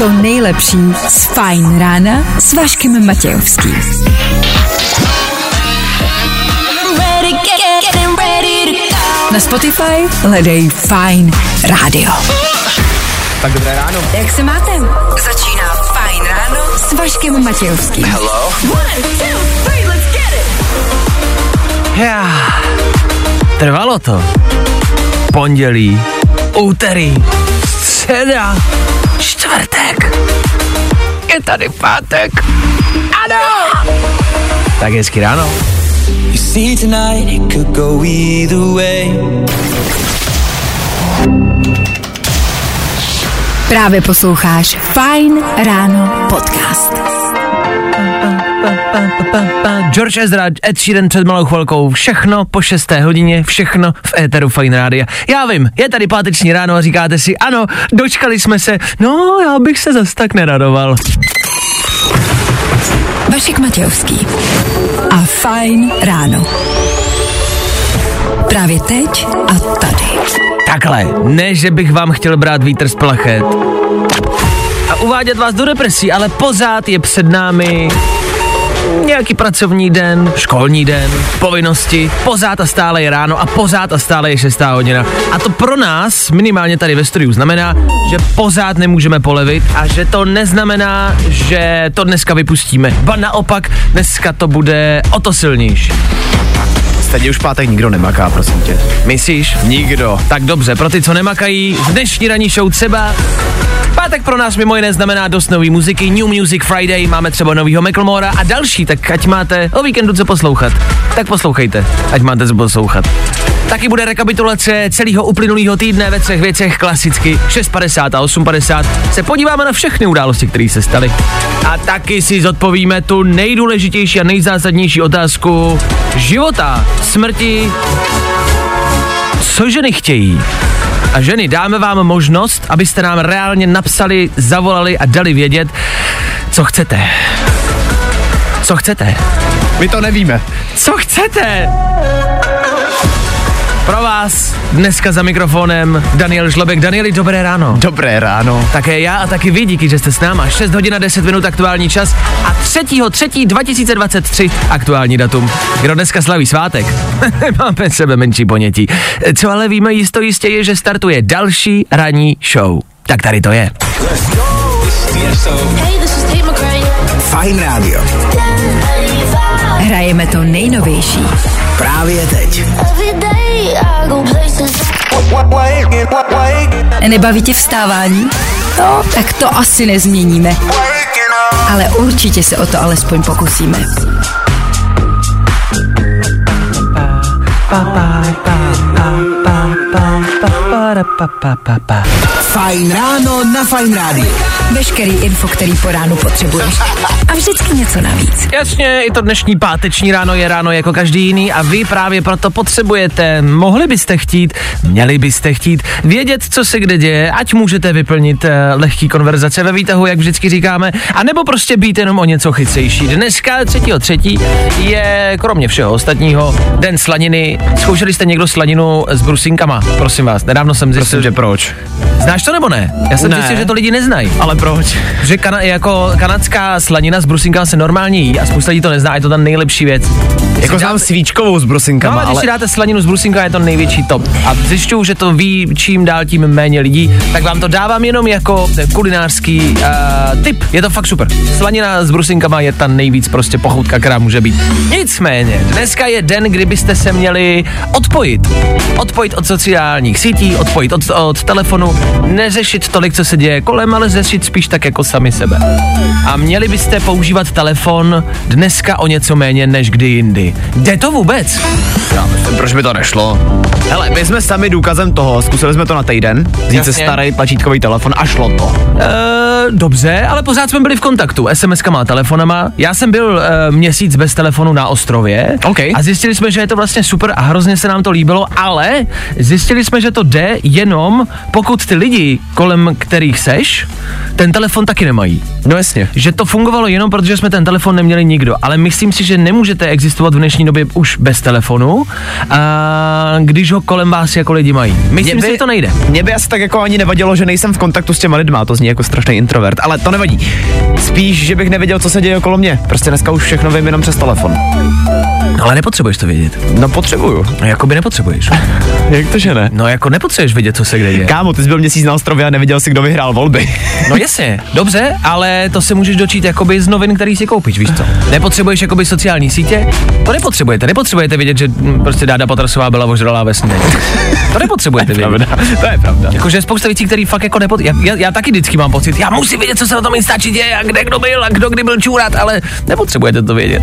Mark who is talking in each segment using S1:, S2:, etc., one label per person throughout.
S1: to
S2: nejlepší z Fajn rána s Vaškem Matějovským. Na Spotify hledej Fajn rádio.
S3: Tak dobré ráno.
S2: Jak se máte? Začíná Fajn ráno s Vaškem Matějovským.
S3: Hello.
S1: One, two, three, let's get it.
S4: Já. Trvalo to. Pondělí, úterý, středa, čtvrtek. Je tady pátek. Ano. Tak hezky ráno.
S5: You see tonight it could go either way.
S2: Právě posloucháš Fajn ráno podcast.
S4: George Ezra, Ed Sheeran před malou chvilkou, všechno po 6. hodině, všechno v éteru Fine Rádia. Já vím, je tady páteční ráno a říkáte si, ano, dočkali jsme se, no já bych se zas tak neradoval.
S2: Vašek Matějovský a Fajn ráno. Právě teď a tady.
S4: Takhle, ne, že bych vám chtěl brát vítr z plachet a uvádět vás do depresí, ale pořád je před námi nějaký pracovní den, školní den, povinnosti, pořád a stále je ráno a pořád a stále je 6. hodina. A to pro nás, minimálně tady ve studiu, znamená, že pořád nemůžeme polevit a že to neznamená, že to dneska vypustíme. Ba naopak, dneska to bude o to silnější.
S3: Stejně už pátek nikdo nemaká, prosím tě.
S4: Myslíš?
S3: Nikdo.
S4: Tak dobře, pro ty, co nemakají, v dnešní ranní show třeba Pátek pro nás mimo jiné znamená dost nový muziky, New Music Friday, máme třeba novýho Macklemora a další, tak ať máte o víkendu co poslouchat. Tak poslouchejte, ať máte co poslouchat. Taky bude rekapitulace celého uplynulého týdne ve třech věcech klasicky 6.50 a 8.50. Se podíváme na všechny události, které se staly. A taky si zodpovíme tu nejdůležitější a nejzásadnější otázku života, smrti, co ženy chtějí. A ženy, dáme vám možnost, abyste nám reálně napsali, zavolali a dali vědět, co chcete. Co chcete?
S3: My to nevíme.
S4: Co chcete? Pro vás dneska za mikrofonem Daniel Žlobek. Danieli, dobré ráno.
S3: Dobré ráno.
S4: Také já a taky vy, díky, že jste s náma. 6 hodin a 10 minut aktuální čas a 3. 3. 2023 aktuální datum. Kdo dneska slaví svátek? Máme sebe menší ponětí. Co ale víme jisto jistě je, že startuje další ranní show. Tak tady to je.
S1: Hey.
S6: Fajn rádio.
S2: Hrajeme to nejnovější.
S6: Právě teď.
S2: Nebaví tě vstávání? No, tak to asi nezměníme. Ale určitě se o to alespoň pokusíme.
S6: Fajn ráno na Fajn rádiu.
S2: Veškerý info, který po ránu potřebuješ. A vždycky něco navíc.
S4: Jasně, i to dnešní páteční ráno je ráno jako každý jiný a vy právě proto potřebujete, mohli byste chtít, měli byste chtít vědět, co se kde děje, ať můžete vyplnit eh, lehký konverzace ve výtahu, jak vždycky říkáme, anebo prostě být jenom o něco chytřejší. Dneska 3.3. je kromě všeho ostatního den slaniny. Zkoušeli jste někdo slaninu s brusinkama? Prosím vás, nedávno jsem zjistil,
S3: Prosím, že proč?
S4: Znáš to nebo ne? Já jsem
S3: Ne.
S4: zjistil, že to lidi neznají.
S3: Ale proč?
S4: Že kana, jako kanadská slanina s brusinkama se normálně jí a spousta lidí to nezná, je to ta nejlepší věc.
S3: Jako
S4: Si
S3: znám
S4: dáte-
S3: svíčkovou s
S4: No,
S3: brusinkama,
S4: ale když si dáte slaninu s brusinkama, je to největší top. A zjišťuju, že to ví čím dál tím méně lidí, tak vám to dávám jenom jako kulinářský uh, tip. Je to fakt super. Slanina s brusinkama je ta nejvíc prostě pochoutka, která může být. Nicméně, dneska je den, kdy byste se měli odpojit. Odpojit od sociálních sítí, odpojit od, od telefonu, neřešit tolik, co se děje kolem, ale řešit spíš tak jako sami sebe. A měli byste používat telefon dneska o něco méně než kdy jindy. Jde to vůbec?
S3: Já myslím, proč by to nešlo? Hele, my jsme sami důkazem toho, zkusili jsme to na týden, vzít
S4: Jasně.
S3: starý tlačítkový telefon a šlo to.
S4: Uh, dobře, ale pořád jsme byli v kontaktu. SMS-kama, telefonama. Já jsem byl uh, měsíc bez telefonu na ostrově.
S3: OK.
S4: A zjistili jsme, že je to vlastně super a hrozně se nám to líbilo, ale zjistili jsme, že to jde jenom pokud ty lidi, kolem kterých seš, ten telefon taky nemají.
S3: No jasně.
S4: Že to fungovalo jenom protože jsme ten telefon neměli nikdo, ale myslím si, že nemůžete existovat v dnešní době už bez telefonu, a když ho kolem vás jako lidi mají. Myslím
S3: Mě
S4: si,
S3: by-
S4: že to nejde.
S3: Mně by asi tak jako ani nevadilo, že nejsem v kontaktu s těma lidma, to zní jako strašný introvert, ale to nevadí. Spíš, že bych nevěděl, co se děje okolo mě. Prostě dneska už všechno vím jenom přes telefon.
S4: Ale nepotřebuješ to vědět.
S3: No potřebuju.
S4: No, Jakoby nepotřebuješ.
S3: Jak to, že ne?
S4: No jako nepotřebuješ vědět, co se kde děje.
S3: Kámo, ty jsi byl měsíc na ostrově a neviděl si, kdo vyhrál volby.
S4: No jasně, dobře, ale to si můžeš dočít jakoby z novin, který si koupíš, víš co? Nepotřebuješ jakoby sociální sítě? To nepotřebujete, nepotřebujete vědět, že hm, prostě Dáda Patrasová byla ožralá ve snídani. To nepotřebujete vědět.
S3: Pravda, to je pravda.
S4: Jakože je spousta věcí, které fakt jako nepot... Já, já, já, taky vždycky mám pocit, já musím vědět, co se na tom Instači děje a kde kdo byl a kdo kdy byl čůrat, ale nepotřebujete to vědět.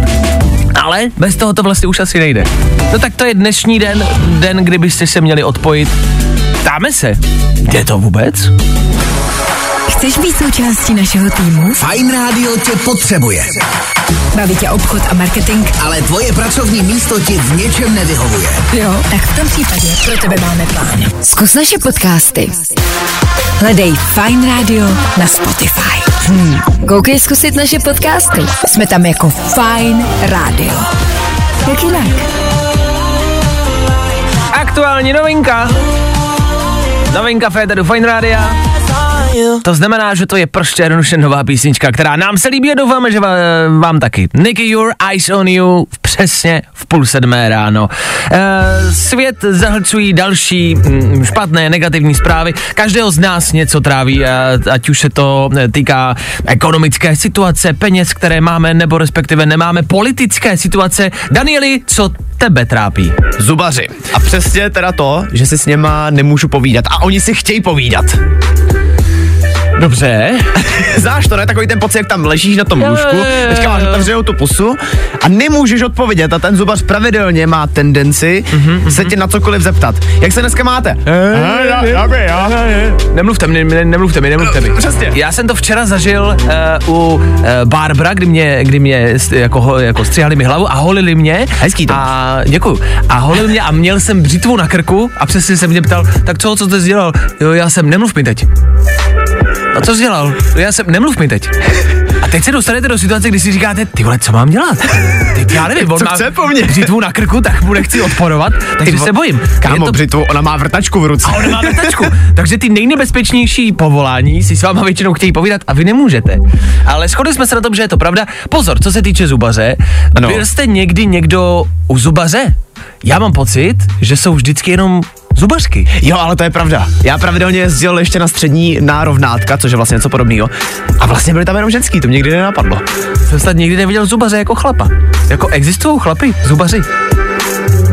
S4: Ale bez toho to vlastně už asi nejde. No tak to je dnešní den, den, kdybyste se měli odpojit. Ptáme se, jde to vůbec?
S2: Chceš být součástí našeho týmu?
S6: Fajn rádio tě potřebuje,
S2: Baví tě obchod a marketing?
S6: ale tvoje pracovní místo ti v něčem nevyhovuje.
S2: Jo, tak v tom případě pro tebe máme plán. Zkus naše podcasty. Hledej Fine Radio na Spotify. Hmm. Koukej zkusit naše podcasty. Jsme tam jako Fine Radio. Jak jinak?
S4: Aktuální novinka. Novinka Féteru Fine Rádia. To znamená, že to je prostě jednoduše nová písnička, která nám se líbí a doufáme, že va- vám taky. Nicky Your Eyes on You přesně v půl sedmé ráno. E, svět zahlcují další mm, špatné, negativní zprávy. Každého z nás něco tráví, a, ať už se to eh, týká ekonomické situace, peněz, které máme, nebo respektive nemáme, politické situace. Danieli, co tebe trápí?
S3: Zubaři. A přesně teda to, že si s něma nemůžu povídat. A oni si chtějí povídat.
S4: Dobře.
S3: Znáš to, ne? Takový ten pocit, jak tam ležíš na tom lůžku, teďka máš otevřenou tu pusu a nemůžeš odpovědět a ten zubař pravidelně má tendenci
S4: Mhm,
S3: se tě na cokoliv zeptat. Jak se dneska máte?
S4: Nemluvte mi, ne, nemluvte mi, nemluvte mi.
S3: Přesně.
S4: Já jsem to včera zažil uh, u uh, Barbara, kdy mě, kdy mě jako, jako stříhali mi hlavu a holili mě.
S3: Hezký to.
S4: A děkuju. A holil mě a měl jsem břitvu na krku a přesně se mě ptal, tak co, co jsi dělal? Jo, já jsem, nemluv mi teď. A co jsi dělal? Já jsem, nemluv mi teď. A teď se dostanete do situace, kdy si říkáte, ty vole, co mám dělat? Teď já nevím, on
S3: Co
S4: má
S3: chce po mně?
S4: břitvu na krku, tak mu nechci odporovat, takže
S3: vo-
S4: se bojím.
S3: Kámo,
S4: to-
S3: břitvu, ona má vrtačku v ruce.
S4: a on má vrtačku. Takže ty nejnebezpečnější povolání si s váma většinou chtějí povídat a vy nemůžete. Ale shodli jsme se na tom, že je to pravda. Pozor, co se týče zubaře,
S3: Ano.
S4: byl jste někdy někdo u zubaře? Já mám pocit, že jsou vždycky jenom zubařky.
S3: Jo, ale to je pravda. Já pravidelně jezdil ještě na střední na rovnátka, což je vlastně něco podobného. A vlastně byli tam jenom ženský, to mě nikdy nenapadlo.
S4: Jsem snad nikdy neviděl zubaře jako chlapa. Jako existují chlapy, zubaři.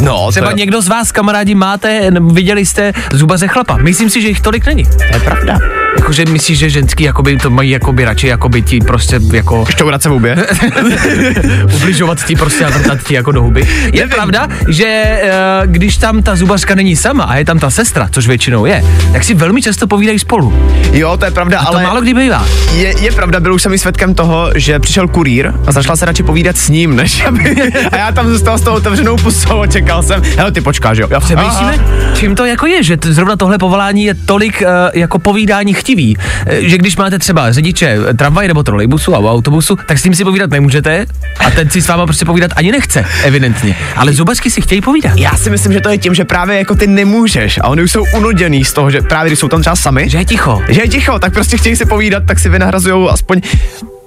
S3: No,
S4: Třeba
S3: to,
S4: někdo z vás, kamarádi, máte, viděli jste zubaře chlapa. Myslím si, že jich tolik není.
S3: to je pravda.
S4: Jakože myslíš, že ženský jakoby to mají jakoby radši jakoby ti prostě jako
S3: Šťourat se v hubě.
S4: ubližovat ti prostě a vrtat ti jako do huby. Je
S3: Nevím.
S4: pravda, že e, když tam ta zubařka není sama a je tam ta sestra, což většinou je, tak si velmi často povídají spolu.
S3: Jo, to je pravda,
S4: A to
S3: ale
S4: málo kdy bývá.
S3: je, je pravda, byl už jsem i svědkem toho, že přišel kurýr a začala se radši povídat s ním, než aby... A já tam zůstal s tou otevřenou pusou a čekal jsem, hele, ty počkáš, jo.
S4: Přemýšlíme, čím to jako je, že t- zrovna tohle povolání je tolik uh, jako povídání chtivý, uh, že když máte třeba řidiče eh, tramvaje nebo trolejbusu a autobusu, tak s ním si povídat nemůžete a ten si s váma prostě povídat ani nechce, evidentně. Ale zubařky si chtějí povídat.
S3: Já si myslím, že to je tím, že právě jako ty nemůžeš a oni už jsou unuděný z toho, že právě když jsou tam třeba sami,
S4: Že je ticho.
S3: že je ticho, tak prostě chtějí si povídat, tak si vynahrazují aspoň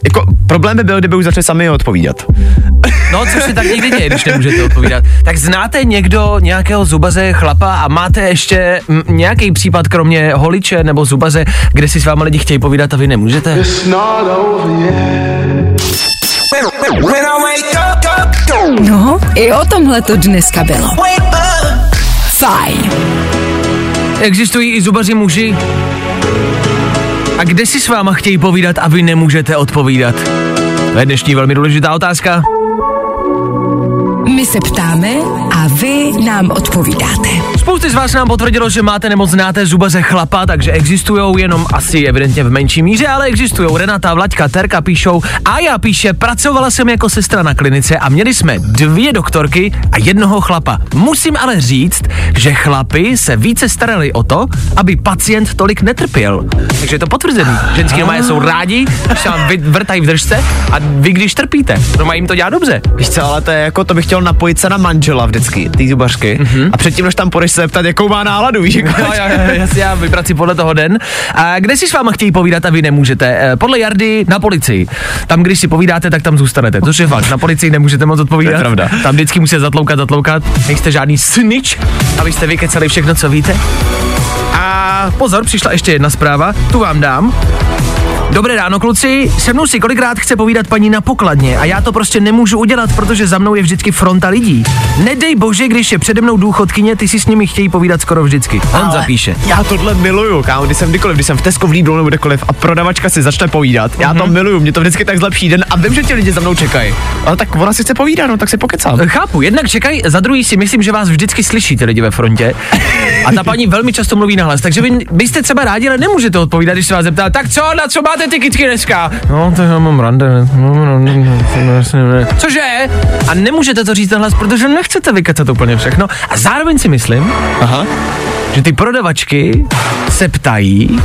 S3: jako problém by byl, kdyby už začali sami odpovídat.
S4: No, což se tak někdy děje, když nemůžete odpovídat. Tak znáte někdo nějakého zubaře chlapa a máte ještě mm, nějaký případ, kromě holiče nebo zubaře, kde si s váma lidi chtějí povídat a vy nemůžete?
S2: No, i o tomhle to dneska bylo. Fajn.
S4: Existují i zubaři muži? A kde si s váma chtějí povídat a vy nemůžete odpovídat? To je dnešní velmi důležitá otázka.
S2: My se ptáme a vy nám odpovídáte.
S4: Spousty z vás nám potvrdilo, že máte nebo znáte zubaře chlapa, takže existují jenom asi evidentně v menší míře, ale existují. Renata, Vlaďka, Terka píšou a já píše, pracovala jsem jako sestra na klinice a měli jsme dvě doktorky a jednoho chlapa. Musím ale říct, že chlapi se více starali o to, aby pacient tolik netrpěl. Takže je to potvrzený. Ženský doma jsou rádi, že se vám vrtají v držce a vy když trpíte, no mají jim to dělat dobře.
S3: Víš co, ale to je jako, to bych chtěl napojit se na manžela vždycky, ty zubařky. Mm-hmm. A předtím, než tam půjdeš se zeptat, jakou má náladu, víš, jako,
S4: Jo, jo, jo, jasně, já vybrat si podle toho den. A kde si s váma chtějí povídat a vy nemůžete? Eh, Podle Jardy na policii. Tam, když si povídáte, tak tam zůstanete. To je fakt. Na policii nemůžete moc odpovídat.
S3: To je pravda.
S4: Tam vždycky musíte zatloukat, zatloukat. Nejste žádný snitch, abyste vykecali všechno, co víte. A pozor, přišla ještě jedna zpráva, tu vám dám. Dobré ráno, kluci. Se mnou si kolikrát chce povídat paní na pokladně a já to prostě nemůžu udělat, protože za mnou je vždycky fronta lidí. Nedej bože, když je přede mnou důchodkyně, ty si s nimi chtějí povídat skoro vždycky. On
S3: Ale
S4: zapíše.
S3: Já tohle miluju, kámo, když jsem kdykoliv, když jsem v Tesco v Lidlu nebo kdekoliv a prodavačka si začne povídat, já
S4: Mhm.
S3: to miluju, mě to vždycky tak zlepší den a vím, že ti lidi za mnou čekají. Ale tak ona si chce povídat, no tak si pokecám.
S4: Chápu, jednak čekaj, za druhý si myslím, že vás vždycky slyší ty lidi ve frontě. A ta paní velmi často mluví nahlas, takže vy byste třeba rádi, ale nemůžete odpovídat, když se vás zeptá, tak co, na co máte ty kytky dneska? No, to já mám rande. no, no, no. Cože? A nemůžete to říct nahlas, protože nechcete vykecat úplně všechno. A zároveň si myslím,
S3: Aha.
S4: že ty prodavačky se ptají,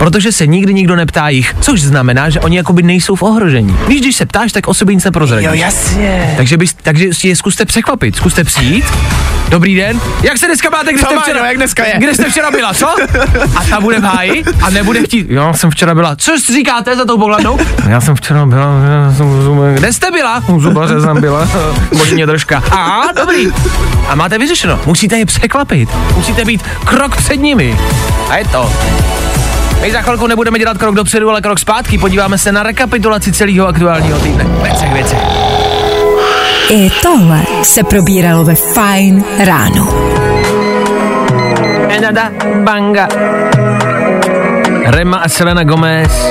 S4: protože se nikdy nikdo neptá jich, což znamená, že oni jakoby nejsou v ohrožení. Víš, když se ptáš, tak o sobě nic neprozradíš.
S3: Jo, jasně.
S4: Takže, bys, takže si je zkuste překvapit, zkuste přijít. Dobrý den, jak se dneska máte, kde jste včera,
S3: jak dneska je?
S4: kde jste včera byla, co? A ta bude v háji a nebude chtít, jo, jsem včera byla, co říkáte za tou pokladnou? Já jsem včera byla, já jsem u zubaře. kde jste byla? U zubaře jsem byla, možně držka. A, dobrý. A máte vyřešeno, musíte je překvapit, musíte být krok před nimi. A je to. My za chvilku nebudeme dělat krok dopředu, ale krok zpátky. Podíváme se na rekapitulaci celého aktuálního týdne. Věcech, věcech.
S2: I tohle se probíralo ve Fine ráno.
S4: Enada Banga. Rema a Selena Gomez.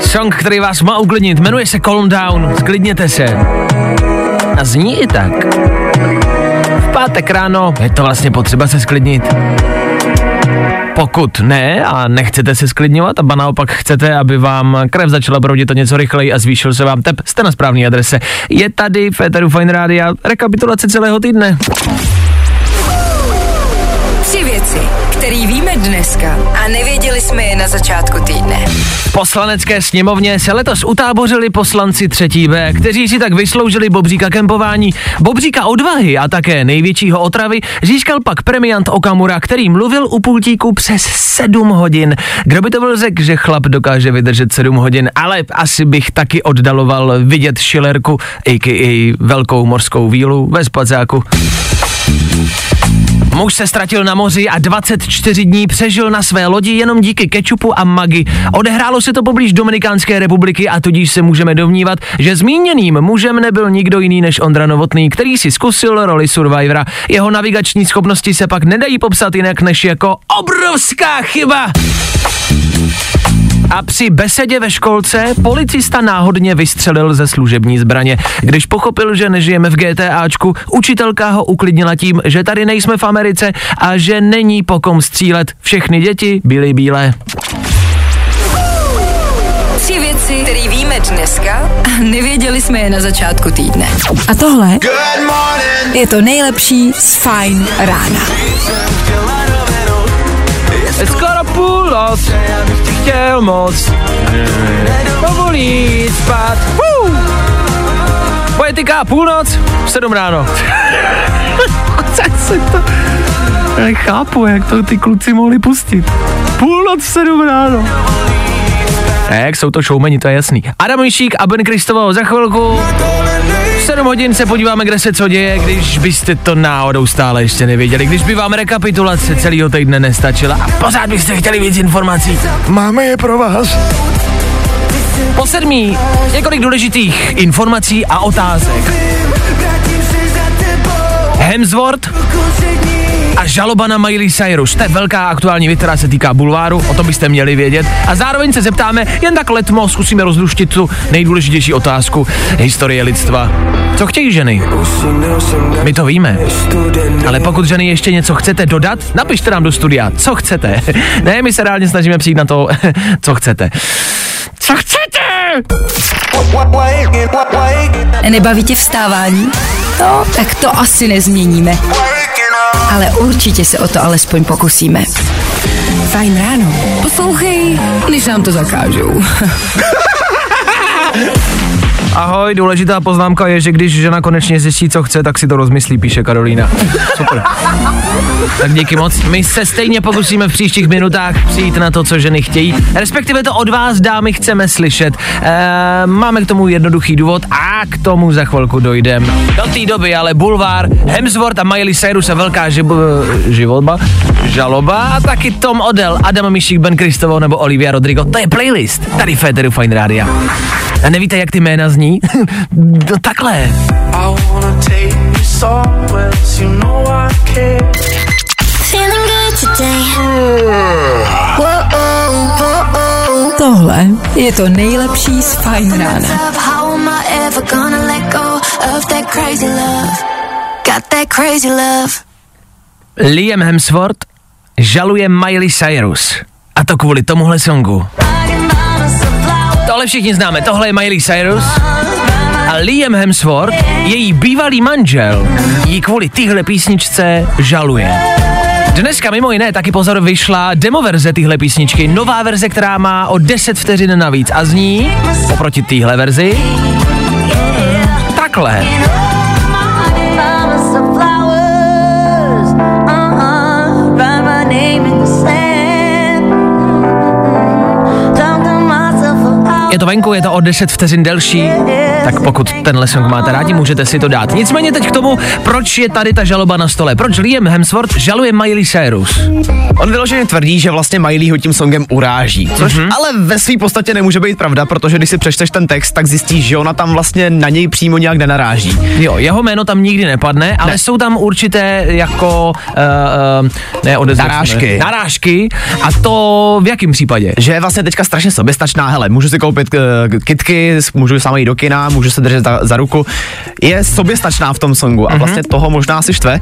S4: Song, který vás má uklidnit, jmenuje se Calm Down, sklidněte se. A zní i tak. V pátek ráno je to vlastně potřeba se sklidnit. Pokud ne a nechcete se sklidňovat a naopak chcete, aby vám krev začala proudit o něco rychleji a zvýšil se vám tep, jste na správné adrese. Je tady v Eteru Fine Radio rekapitulace celého týdne.
S2: Tři věci, které víme dneska a nevěděli jsme je na začátku týdne.
S4: Poslanecké sněmovně se letos utábořili poslanci třetí B, kteří si tak vysloužili Bobříka kempování. Bobříka odvahy a také největšího otravy získal pak premiant Okamura, který mluvil u pultíku přes 7 hodin. Kdo by to byl řekl, že chlap dokáže vydržet 7 hodin, ale asi bych taky oddaloval vidět šilerku, a.k.a. velkou morskou vílu ve spacáku. Muž se ztratil na moři a 24 dní přežil na své lodi jenom díky kečupu a magi. Odehrálo se to poblíž Dominikánské republiky a tudíž se můžeme domnívat, že zmíněným mužem nebyl nikdo jiný než Ondra Novotný, který si zkusil roli Survivora. Jeho navigační schopnosti se pak nedají popsat jinak než jako obrovská chyba. A při besedě ve školce policista náhodně vystřelil ze služební zbraně. Když pochopil, že nežijeme v GTAčku, učitelka ho uklidnila tím, že tady nejsme v Americe a že není po kom střílet. Všechny děti byly bílé.
S2: Tři věci, které víme dneska a nevěděli jsme je na začátku týdne. A tohle je to nejlepší z Fine rána.
S4: Je skoro bych ti chtěl moc povolí spát. Uh! Poetika, půlnoc, sedm ráno. tak se to... Já nechápu, jak to ty kluci mohli pustit. Půlnoc, sedm ráno. Jak jsou to showmeni, to je jasný. Adam Mišík a Ben Kristoval za chvilku. V 7 hodin se podíváme, kde se co děje, když byste to náhodou stále ještě nevěděli, když by vám rekapitulace celého týdne nestačila a pořád byste chtěli víc informací.
S3: Máme je pro vás.
S4: Po sedmí několik důležitých informací a otázek. Hemsworth a žaloba na Miley Cyrus. To je velká aktuální věc, která se týká bulváru, o tom byste měli vědět. A zároveň se zeptáme, jen tak letmo zkusíme rozluštit tu nejdůležitější otázku historie lidstva. Co chtějí ženy? My to víme. Ale pokud ženy ještě něco chcete dodat, napište nám do studia, co chcete. ne, my se reálně snažíme přijít na to, co chcete. Co chcete?
S2: Nebaví tě vstávání? No, tak to asi nezměníme. Ale určitě se o to alespoň pokusíme. Fajn ráno. Poslouchej, když nám to zakážou.
S4: Ahoj, důležitá poznámka je, že když žena konečně zjistí, co chce, tak si to rozmyslí, píše Karolína. Super. Tak díky moc. My se stejně pokusíme v příštích minutách přijít na to, co ženy chtějí. Respektive to od vás, dámy, chceme slyšet. E, máme k tomu jednoduchý důvod a k tomu za chvilku dojdem. Do té doby ale Bulvár, Hemsworth a Miley Cyrus a velká žib, životba, žaloba a taky Tom Odell, Adam Mišík, Ben Kristovo nebo Olivia Rodrigo. To je playlist tady Féteru Fine Rádia. A nevíte, jak ty jména zní? no takhle.
S2: Tohle je to nejlepší z Fajn rána.
S4: Liam Hemsworth žaluje Miley Cyrus. A to kvůli tomuhle songu. Tohle všichni známe, tohle je Miley Cyrus. A Liam Hemsworth, její bývalý manžel, ji kvůli téhle písničce žaluje. Dneska mimo jiné taky pozor vyšla demo verze téhle písničky, nová verze, která má o 10 vteřin navíc a zní oproti téhle verzi takhle. Je to venku, je to o 10 vteřin delší, tak pokud tenhle song máte rádi, můžete si to dát. Nicméně teď k tomu, proč je tady ta žaloba na stole. Proč Liam Hemsworth žaluje Miley Cyrus?
S3: On vyloženě tvrdí, že vlastně Miley ho tím songem uráží, což mm-hmm. ale ve své podstatě nemůže být pravda, protože když si přečteš ten text, tak zjistíš, že ona tam vlastně na něj přímo nějak nenaráží.
S4: Jo, jeho jméno tam nikdy nepadne, ale
S3: Ne.
S4: jsou tam určité jako uh, ne
S3: Narážky.
S4: narážky. A to v jakém případě?
S3: Že je vlastně teďka strašně soběstačná, hele, můžu si koupit uh, kitky, můžu sama jít do kina, můžu se držet za, za ruku. Je soběstačná v tom songu a vlastně toho možná si štve.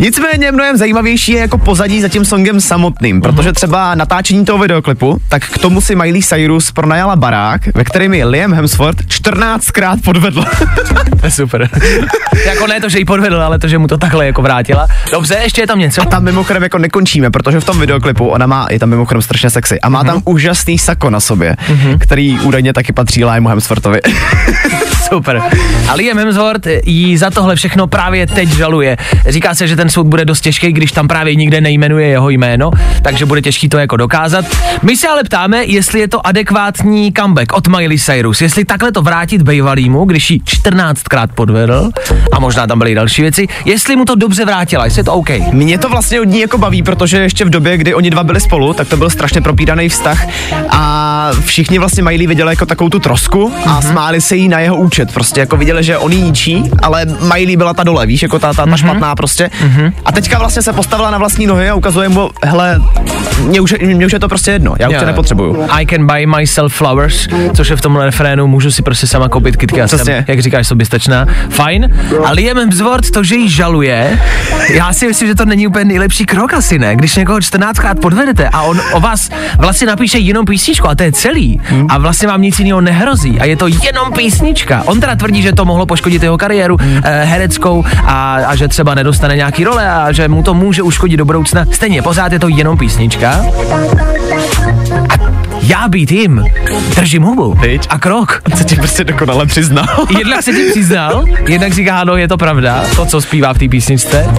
S3: Nicméně mnohem zajímavější je jako pozadí za tím songem samotným, protože třeba natáčení toho videoklipu, tak k tomu si Miley Cyrus pronajala barák, ve kterém ji Liam Hemsworth 14krát podvedl.
S4: To je super. jako ne to, že ji podvedl, ale to, že mu to takhle jako vrátila. Dobře, ještě je tam něco?
S3: A tam mimochodem jako nekončíme, protože v tom videoklipu ona má, je tam mimochodem strašně sexy a má tam úžasný sako na sobě, který údajně taky patří Liamu Hemsworthovi.
S4: Super. A Liam Hemsworth jí za tohle všechno právě teď žaluje. Říká se, že ten soud bude dost těžký, když tam právě nikde nejmenuje jeho jméno, takže bude těžký to jako dokázat. My se ale ptáme, jestli je to adekvátní comeback od Miley Cyrus, jestli takhle to vrátit bejvalýmu, když ji 14krát podvedl a možná tam byly další věci, jestli mu to dobře vrátila, jestli je to OK.
S3: Mě to vlastně od ní jako baví, protože ještě v době, kdy oni dva byli spolu, tak to byl strašně propíraný vztah a všichni vlastně Miley viděli jako takovou tu trosku a smáli se jí na jeho účet. Prostě jako viděli, že on jí ničí, ale Miley byla ta dole, víš, jako ta, ta, ta špatná prostě. A teďka vlastně se postavila na vlastní nohy a ukazuje mu, hele, mě už, mě už je to prostě jedno, já už tě nepotřebuju.
S4: I can buy myself flowers, což je v tomhle refrénu, můžu si prostě sama koupit kytky a jsem, jak říkáš, soběstačná. Fajn. A Liam Hemsworth, to, že jí žaluje, já si myslím, že to není úplně nejlepší krok asi, ne? Když někoho 14krát podvedete a on o vás vlastně napíše jenom písničku a to je celý
S3: Hmm.
S4: a vlastně vám nic jiného nehrozí a je to jenom písnička. On teda tvrdí, že to mohlo poškodit jeho kariéru
S3: Hmm.
S4: eh, hereckou a, a že třeba nedostane nějaký role a že mu to může uškodit do budoucna. Stejně, pořád je to jenom písnička. Já být jim, držím hubu
S3: Viď?
S4: a krok.
S3: Co ti prostě dokonale přiznal.
S4: Jednak se ti přiznal, jednak říká, ano, je to pravda, to, co zpívá v té písničce,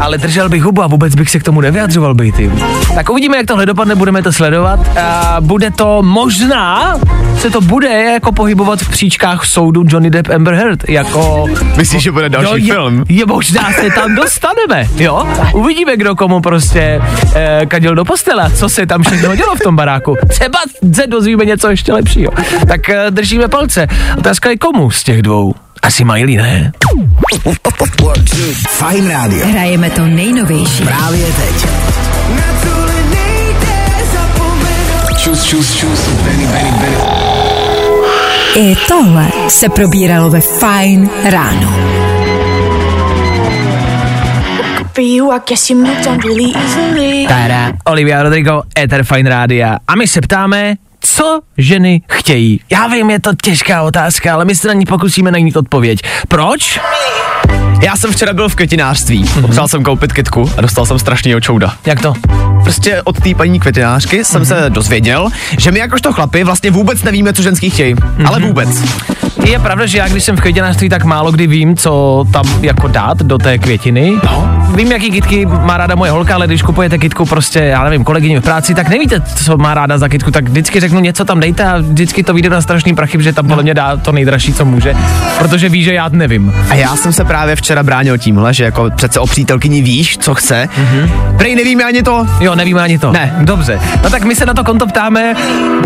S4: ale držel bych hubu a vůbec bych se k tomu nevyjadřoval být jim. Tak uvidíme, jak tohle dopadne, budeme to sledovat. A bude to možná, se to bude jako pohybovat v příčkách soudu Johnny Depp Amber Heard, jako...
S3: Myslíš, že bude další
S4: jo, je,
S3: film?
S4: Je možná se tam dostaneme, jo? Uvidíme, kdo komu prostě eh, kadil do postele, co se tam všechno dělo v tom baráku. Třeba se dozvíme něco ještě lepšího. Tak eh, držíme palce. Otázka je komu z těch dvou? Asi Miley, ne?
S6: Fajn rádio.
S2: Hrajeme to nejnovější.
S6: Právě teď. Čus, čus, čus. Benny, Benny, Benny.
S2: I tohle se probíralo ve Fajn ráno.
S1: For you, I guess you moved on really easily.
S4: Tada, Olivia Rodrigo, Ether Fine Rádia. A my se ptáme, co ženy chtějí. Já vím, je to těžká otázka, ale my se na ní pokusíme najít odpověď. Proč?
S3: Já jsem včera byl v květinářství, mm-hmm. potřeboval jsem koupit kytku a dostal jsem strašného čouda.
S4: Jak to?
S3: Prostě od té paní květinářky jsem mm-hmm. se dozvěděl, že my jakožto chlapy vlastně vůbec nevíme, co ženský chtějí. Mm-hmm. Ale vůbec.
S4: Je pravda, že já když jsem v květinářství, tak málo kdy vím, co tam jako dát do té květiny.
S3: No.
S4: Vím, jaký kytky má ráda moje holka, ale když kupujete kytku prostě, já nevím, kolegyně v práci, tak nevíte, co má ráda za kytku, tak vždycky řeknu něco tam dejte a vždycky to vyjde na strašný prachy, že tam podle mě dá to nejdražší, co může, protože ví, že já nevím.
S3: A já jsem se právě včera bránil tímhle, že jako přece o přítelkyni víš, co chce. Mm-hmm. Prej nevíme ani to.
S4: Jo, nevíme ani to.
S3: Ne.
S4: Dobře. No tak my se na to konto ptáme,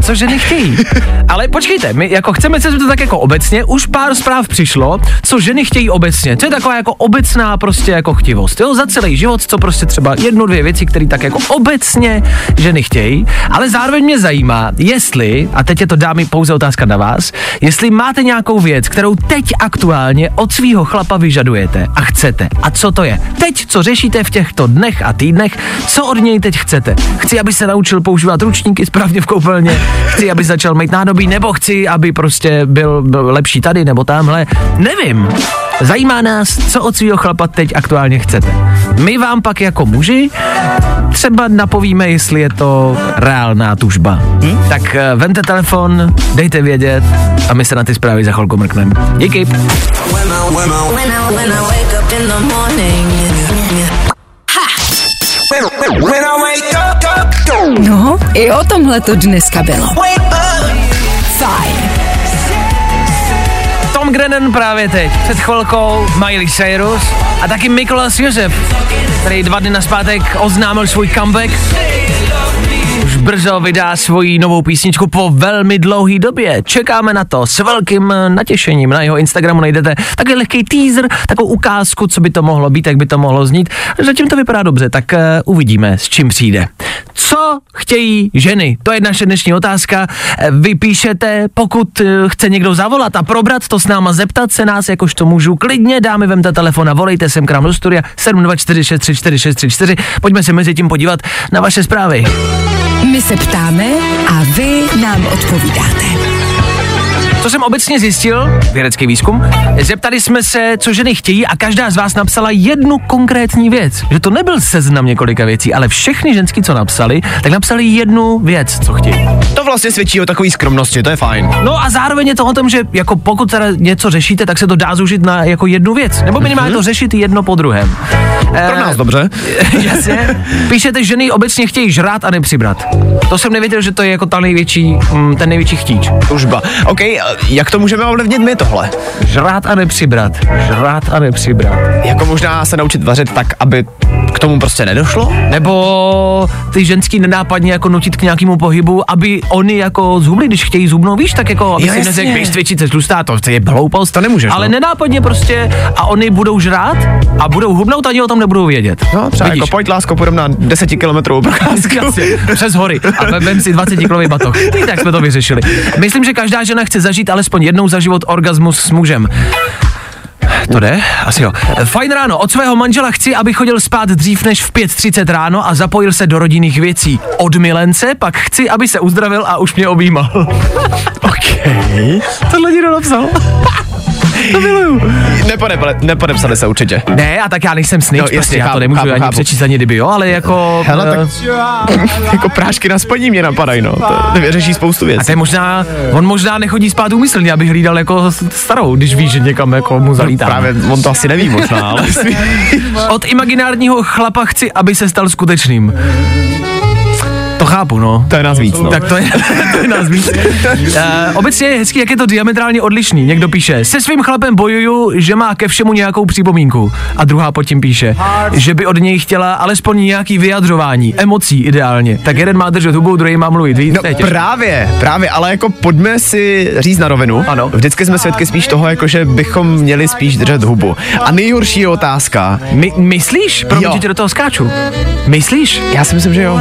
S4: co ženy chtějí. Ale počkejte, my jako chceme se to tak jako obecně, už pár zpráv přišlo, co ženy chtějí obecně. Co je taková jako obecná prostě jako chtivost, jo, za celý život, co prostě třeba jednu, dvě věci, které tak jako obecně ženy chtějí, ale zároveň mě zajímá, jestli, a teď je to dámy pouze otázka na vás, jestli máte nějakou věc, kterou teď aktuálně od svého chlapa vyžadujete a chcete. A co to je? Teď, co řešíte v těchto dnech a týdnech, co od něj teď chcete? Chci, aby se naučil používat ručníky správně v koupelně, chci, aby začal mít nádobí, nebo chci, aby prostě byl, byl lepší tady nebo tamhle. Nevím. Zajímá nás, co od svého chlapa teď aktuálně chcete. My vám pak jako muži třeba napovíme, jestli je to reálná tužba. Hm? Tak eh, vemte telefon, dejte vědět a my se na ty zprávy za chvilku mrkneme. Díky.
S2: No, i o tomhle to dneska bylo. Fajn.
S4: Tom Grennan právě teď, před chvilkou Miley Cyrus a taky Mikolas Josef, který dva dny naspátek oznámil svůj comeback. Už brzo vydá svoji novou písničku po velmi dlouhé době. Čekáme na to s velkým eh, natěšením. Na jeho Instagramu najdete takový lehký teaser, takovou ukázku, co by to mohlo být, jak by to mohlo znít. Zatím to vypadá dobře, tak uh, uvidíme, s čím přijde. Co chtějí ženy? To je naše dnešní otázka. Eh, Vy píšete, pokud eh, chce někdo zavolat a probrat to s náma, zeptat se nás, jakož to můžu, klidně dáme vemte telefon a volejte sem k nám do studia 724634634. Pojďme se mezi tím podívat na vaše zprávy.
S2: My se ptáme a vy nám odpovídáte.
S4: Co jsem obecně zjistil, vědecký výzkum, zeptali jsme se, co ženy chtějí a každá z vás napsala jednu konkrétní věc. Že to nebyl seznam několika věcí, ale všechny ženský, co napsali, tak napsali jednu věc, co chtějí.
S3: To vlastně svědčí o takové skromnosti, to je fajn.
S4: No a zároveň je to o tom, že jako pokud teda něco řešíte, tak se to dá zúžit na jako jednu věc. Nebo minimálně to řešit jedno po druhém.
S3: Pro nás dobře.
S4: Jasně. Píšete, ženy obecně chtějí žrát a nepřibrat. To jsem nevěděl, že to je jako ta největší, mm, ten největší chtíč.
S3: Tužba. OK, a jak to můžeme ovlivnit my tohle?
S4: Žrát a nepřibrat. Žrát a nepřibrat.
S3: Jako možná se naučit vařit tak, aby k tomu prostě nedošlo?
S4: Nebo ty ženský nenápadně jako nutit k nějakému pohybu, aby oni jako zhubli, když chtějí zubnou, víš, tak jako, aby
S3: Jo,
S4: si neřekl, běž cvičit, se tlustá, to je hloupost.
S3: To nemůžeš,
S4: Ale
S3: no.
S4: nenápadně prostě a oni budou žrát a budou hubnout a oni o tom nebudou vědět.
S3: No, třeba
S4: Vidíš?
S3: jako pojď lásko, půjdem na 10 kilometrů procházku.
S4: Jasně, přes hory a ve- vem si 20 kilový batoh. I tak jsme to vyřešili. Myslím, že každá žena chce zažít alespoň jednou za život orgasmus s mužem. To jde? Asi jo. Fajn ráno. Od svého manžela chci, aby chodil spát dřív než v 5.30 ráno a zapojil se do rodinných věcí. Od milence pak chci, aby se uzdravil a už mě objímal.
S3: OK.
S4: Tohle někdo napsal. to miluju.
S3: Nepodepali, nepodepsali se určitě.
S4: Ne, a tak já nejsem snitch,
S3: No,
S4: prostě
S3: jasně,
S4: já to
S3: chápu,
S4: nemůžu
S3: chápu,
S4: ani
S3: chápu.
S4: přečíst ani kdyby, jo, ale jako...
S3: Hele, tak jako prášky na spaní mě napadají, no. To, to vyřeší spoustu
S4: A
S3: věcí.
S4: to je možná, on možná nechodí spát úmyslně, aby hlídal jako starou, když ví, že někam jako mu zalítá.
S3: Právě on to asi neví možná, ale
S4: Od imaginárního chlapa chci, aby se stal skutečným. To chápu, no.
S3: to je nás víc, no.
S4: Tak to je, to je nás víc. Uh, obecně je hezký, jak je to diametrálně odlišný. Někdo píše, se svým chlapem bojuju, že má ke všemu nějakou připomínku. A druhá pod tím píše, že by od něj chtěla alespoň nějaký vyjadřování, emocí ideálně. Tak jeden má držet hubu, druhý má mluvit. Víš,
S3: No právě, právě, ale jako pojďme si říct na rovinu.
S4: Ano.
S3: Vždycky jsme svědky spíš toho, jako že bychom měli spíš držet hubu. A nejhorší je otázka.
S4: My, myslíš? Promiň, že tě do toho skáču. Myslíš?
S3: Já si myslím, že jo.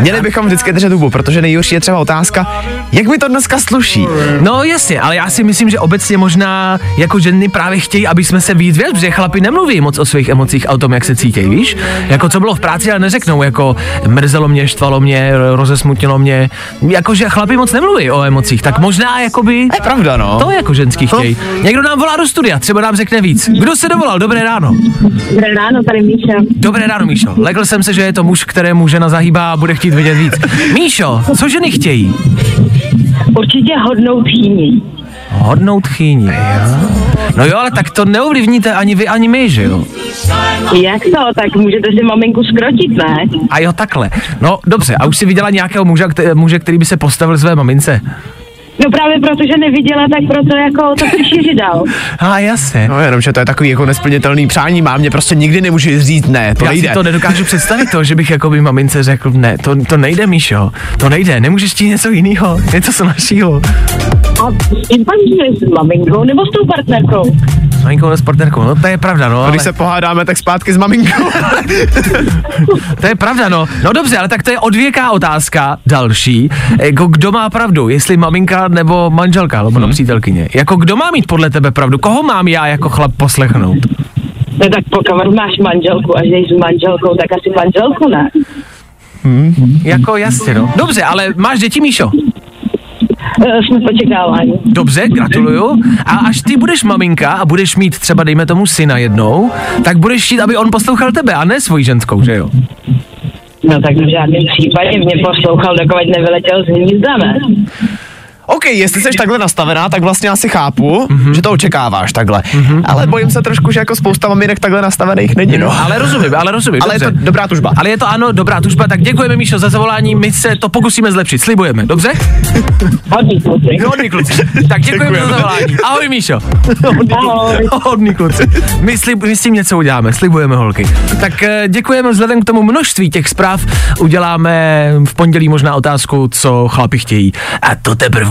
S3: Měli bychom vždycky držet hubu, protože nejhorší je třeba otázka, jak mi to dneska sluší.
S4: No jasně, ale já si myslím, že obecně možná jako ženy právě chtějí, aby jsme se víc věděli, protože chlapi nemluví moc o svých emocích a o tom, jak se cítí, víš? Jako co bylo v práci, ale neřeknou, jako mrzelo mě, štvalo mě, rozesmutnilo mě. Jakože chlapi moc nemluví o emocích, tak možná jakoby
S3: Je pravda, no.
S4: to jako ženský chtějí. Někdo nám volá do studia, třeba nám řekne víc. Kdo se dovolal? Dobré ráno.
S7: Dobré ráno, tady Míša.
S4: Dobré ráno, Míšo. Legl jsem se, že je to muž, kterému žena zahýbá a bude chtít vědět víc. Míšo, co ženy chtějí?
S7: Určitě hodnou tchýni.
S4: Hodnout chýni. jo? No jo, ale tak to neovlivníte ani vy, ani my, že jo?
S7: Jak to? Tak můžete si maminku skrotit, ne?
S4: A jo, takhle. No dobře, a už si viděla nějakého kte- muže který by se postavil své mamince?
S7: No právě protože neviděla, tak proto jako to si dal.
S4: A jasně.
S3: No jenom, že to je takový jako nesplnitelný přání, mám mě prostě nikdy nemůže říct ne, to
S4: Já
S3: nejde.
S4: si to nedokážu představit to, že bych jako by mamince řekl, ne, to, to nejde, Míšo, to nejde, nemůžeš ti něco jiného, něco snažšího.
S7: A s tím paní s maminkou nebo s tou partnerkou?
S4: S maminkou s partnerkou, no to je pravda, no, ale,
S3: Když se pohádáme, tak zpátky s maminkou.
S4: to je pravda, no. No dobře, ale tak to je odvěká otázka, další. Jako kdo má pravdu, jestli maminka nebo manželka, nebo hmm. přítelkyně. Jako kdo má mít podle tebe pravdu, koho mám já jako chlap poslechnout?
S7: No tak pokud máš manželku a že jsi s manželkou, tak asi manželku ne.
S4: Jako jasně, no. Dobře, ale máš děti, Míšo?
S7: E, jsme v očekávání.
S4: Dobře, gratuluju. A až ty budeš maminka a budeš mít třeba, dejme tomu, syna jednou, tak budeš chtít, aby on poslouchal tebe a ne svoji ženskou, že jo?
S7: No tak v žádném případě mě poslouchal, dokud nevyletěl z hnízda, ne?
S3: OK, jestli jsi takhle nastavená, tak vlastně asi chápu,
S4: Mhm.
S3: mm-hmm. že to očekáváš takhle. Mm-hmm. Ale bojím se trošku, že jako spousta maminek takhle nastavených není, no.
S4: Ale rozumím, ale rozumím.
S3: Ale je
S4: dobře.
S3: to dobrá tužba.
S4: Ale je to ano, dobrá tužba, tak děkujeme Míšo za zavolání, my se to pokusíme zlepšit, slibujeme, dobře?
S7: Hodný kluci.
S4: Hodný kluci. Tak děkujeme za
S3: Děkujeme.
S4: zavolání. Ahoj Míšo.
S7: Ahoj.
S4: Hodný kluci. My, slib, my s tím něco uděláme, slibujeme holky. Tak eh, děkujeme vzhledem k tomu množství těch zpráv. Uděláme v pondělí možná otázku, co chlapi chtějí. A to teprve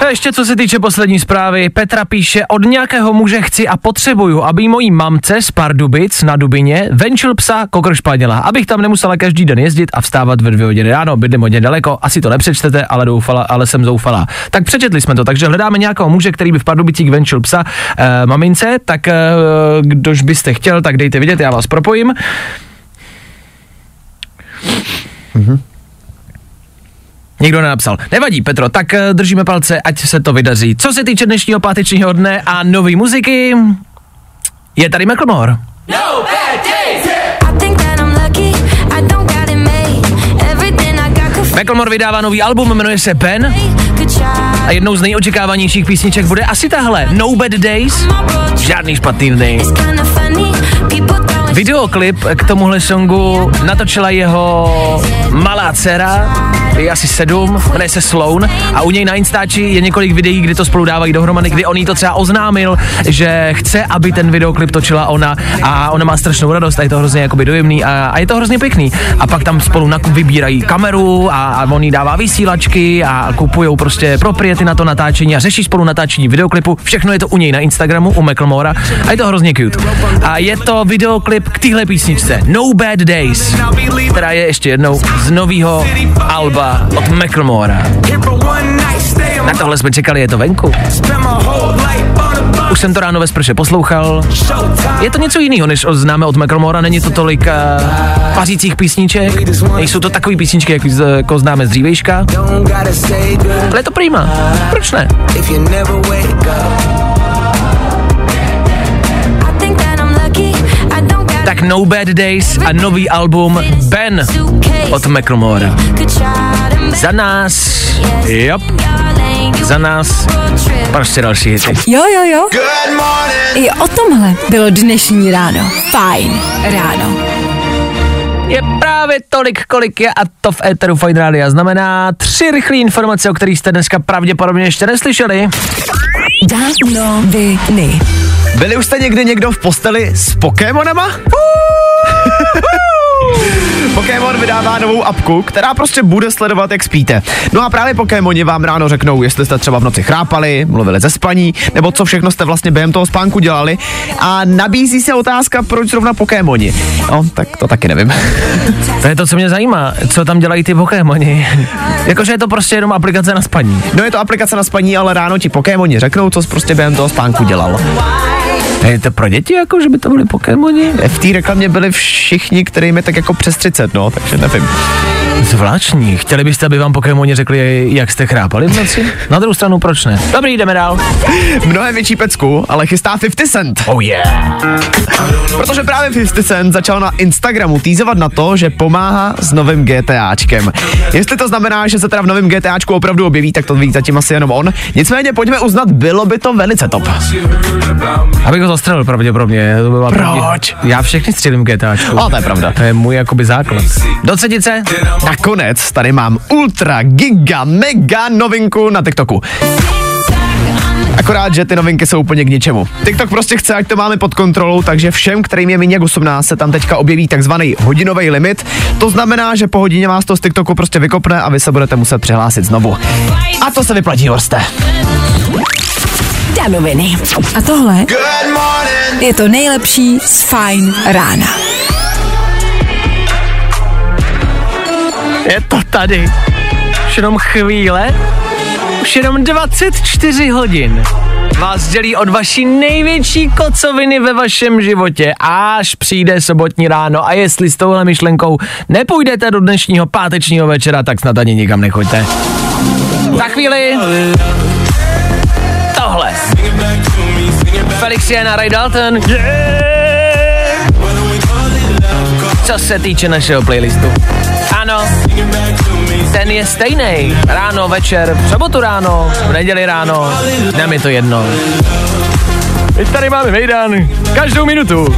S4: A ještě co se týče poslední zprávy, Petra píše, od nějakého muže chci a potřebuju, aby mojí mamce z Pardubic na Dubině venčil psa kokr španěla, abych tam nemusela každý den jezdit a vstávat ve dvě hodiny ráno, bydlím hodně daleko, asi to nepřečtete, ale, doufala, ale jsem zoufalá. Tak přečetli jsme to, takže hledáme nějakého muže, který by v Pardubicích venčil psa e, mamince, tak e, kdož byste chtěl, tak dejte vidět, já vás propojím. Nikdo nenapsal. Nevadí, Petro, tak eh, držíme palce, ať se to vydaří. Co se týče dnešního pátečního dne a nové muziky, je tady Macklemore.
S1: Could
S4: Macklemore vydává nový album, jmenuje se Pen a jednou z nejočekávanějších písniček bude asi tahle. No Bad Days, žádný špatný dny. Videoklip k tomuhle songu natočila jeho malá dcera, je asi sedm, jmenuje se Sloan a u něj na Instači je několik videí, kdy to spolu dávají dohromady, kdy on jí to třeba oznámil, že chce, aby ten videoklip točila ona a ona má strašnou radost a je to hrozně jakoby dojemný a, a je to hrozně pěkný. A pak tam spolu nakup vybírají kameru a, a on jí dává vysílačky a kupují prostě propriety na to natáčení a řeší spolu natáčení videoklipu. Všechno je to u něj na Instagramu, u Macklemora a je to hrozně cute. A je to videoklip k téhle písničce No Bad Days, která je ještě jednou z nového alba od Macklemora. Na tohle jsme čekali, je to venku. Už jsem to ráno ve sprše poslouchal. Je to něco jiného, než známe od Macklemora, není to tolik uh, pařících písniček, nejsou to takové písničky, jak, jako známe z dřívejška, ale je to prima. Proč ne? Tak No Bad Days a nový album Ben od
S1: make
S4: Za nás,
S1: you
S4: za nás, prostě další hity.
S2: Jo, jo, jo. I o tomhle bylo dnešní ráno. Fajn ráno.
S4: Je právě tolik, kolik je a to v Eteru Fine Radio znamená tři rychlé informace, o kterých jste dneska pravděpodobně ještě neslyšeli.
S2: Danoviny.
S3: Byli už jste někdy někdo v posteli s Pokémonama? Pokémon vydává novou apku, která prostě bude sledovat, jak spíte. No a právě Pokémoni vám ráno řeknou, jestli jste třeba v noci chrápali, mluvili ze spaní, nebo co všechno jste vlastně během toho spánku dělali. A nabízí se otázka, proč zrovna Pokémoni. No, tak to taky nevím.
S4: To je to, co mě zajímá. Co tam dělají ty Pokémoni? Jakože je to prostě jenom aplikace na spaní.
S3: No je to aplikace na spaní, ale ráno ti Pokémoni řeknou, co jsi prostě během toho spánku dělal.
S4: Je to pro děti, jako, že by to byly Pokémoni?
S3: V té reklamě byli všichni, kterým je tak jako přes 30, no, takže nevím.
S4: Zvláštní. Chtěli byste, aby vám Pokémoni řekli, jak jste chrápali v noci? Na druhou stranu, proč ne? Dobrý, jdeme dál.
S3: Mnohem větší pecku, ale chystá 50 Cent.
S4: Oh yeah.
S3: Protože právě 50 Cent začal na Instagramu týzovat na to, že pomáhá s novým GTAčkem. Jestli to znamená, že se teda v novém GTAčku opravdu objeví, tak to ví zatím asi jenom on. Nicméně pojďme uznat, bylo by to velice top.
S4: Abych ho zastřelil pravděpodobně. To byla
S3: Proč?
S4: Já všechny střelím GTAčku.
S3: No, to je pravda.
S4: To je můj jakoby základ. Do cedice?
S3: Nakonec tady mám ultra, giga, mega novinku na TikToku. Akorát, že ty novinky jsou úplně k ničemu. TikTok prostě chce, ať to máme pod kontrolou, takže všem, kterým je méně jak 18, se tam teďka objeví takzvaný hodinový limit. To znamená, že po hodině vás to z TikToku prostě vykopne a vy se budete muset přihlásit znovu. A to se vyplatí, Horste.
S2: Danoviny. A tohle je to nejlepší z Fine rána.
S4: Je to tady. Už jenom chvíle. Už jenom 24 hodin vás dělí od vaší největší kocoviny ve vašem životě, až přijde sobotní ráno a jestli s touhle myšlenkou nepůjdete do dnešního pátečního večera, tak snad ani nikam nechoďte. Za chvíli Felixiana Ray Dalton. Yeah! Co se týče našeho playlistu. Ano, ten je stejný. Ráno, večer, v sobotu ráno, v neděli ráno, nám je to jedno. Teď tady máme Mejdan, každou minutu.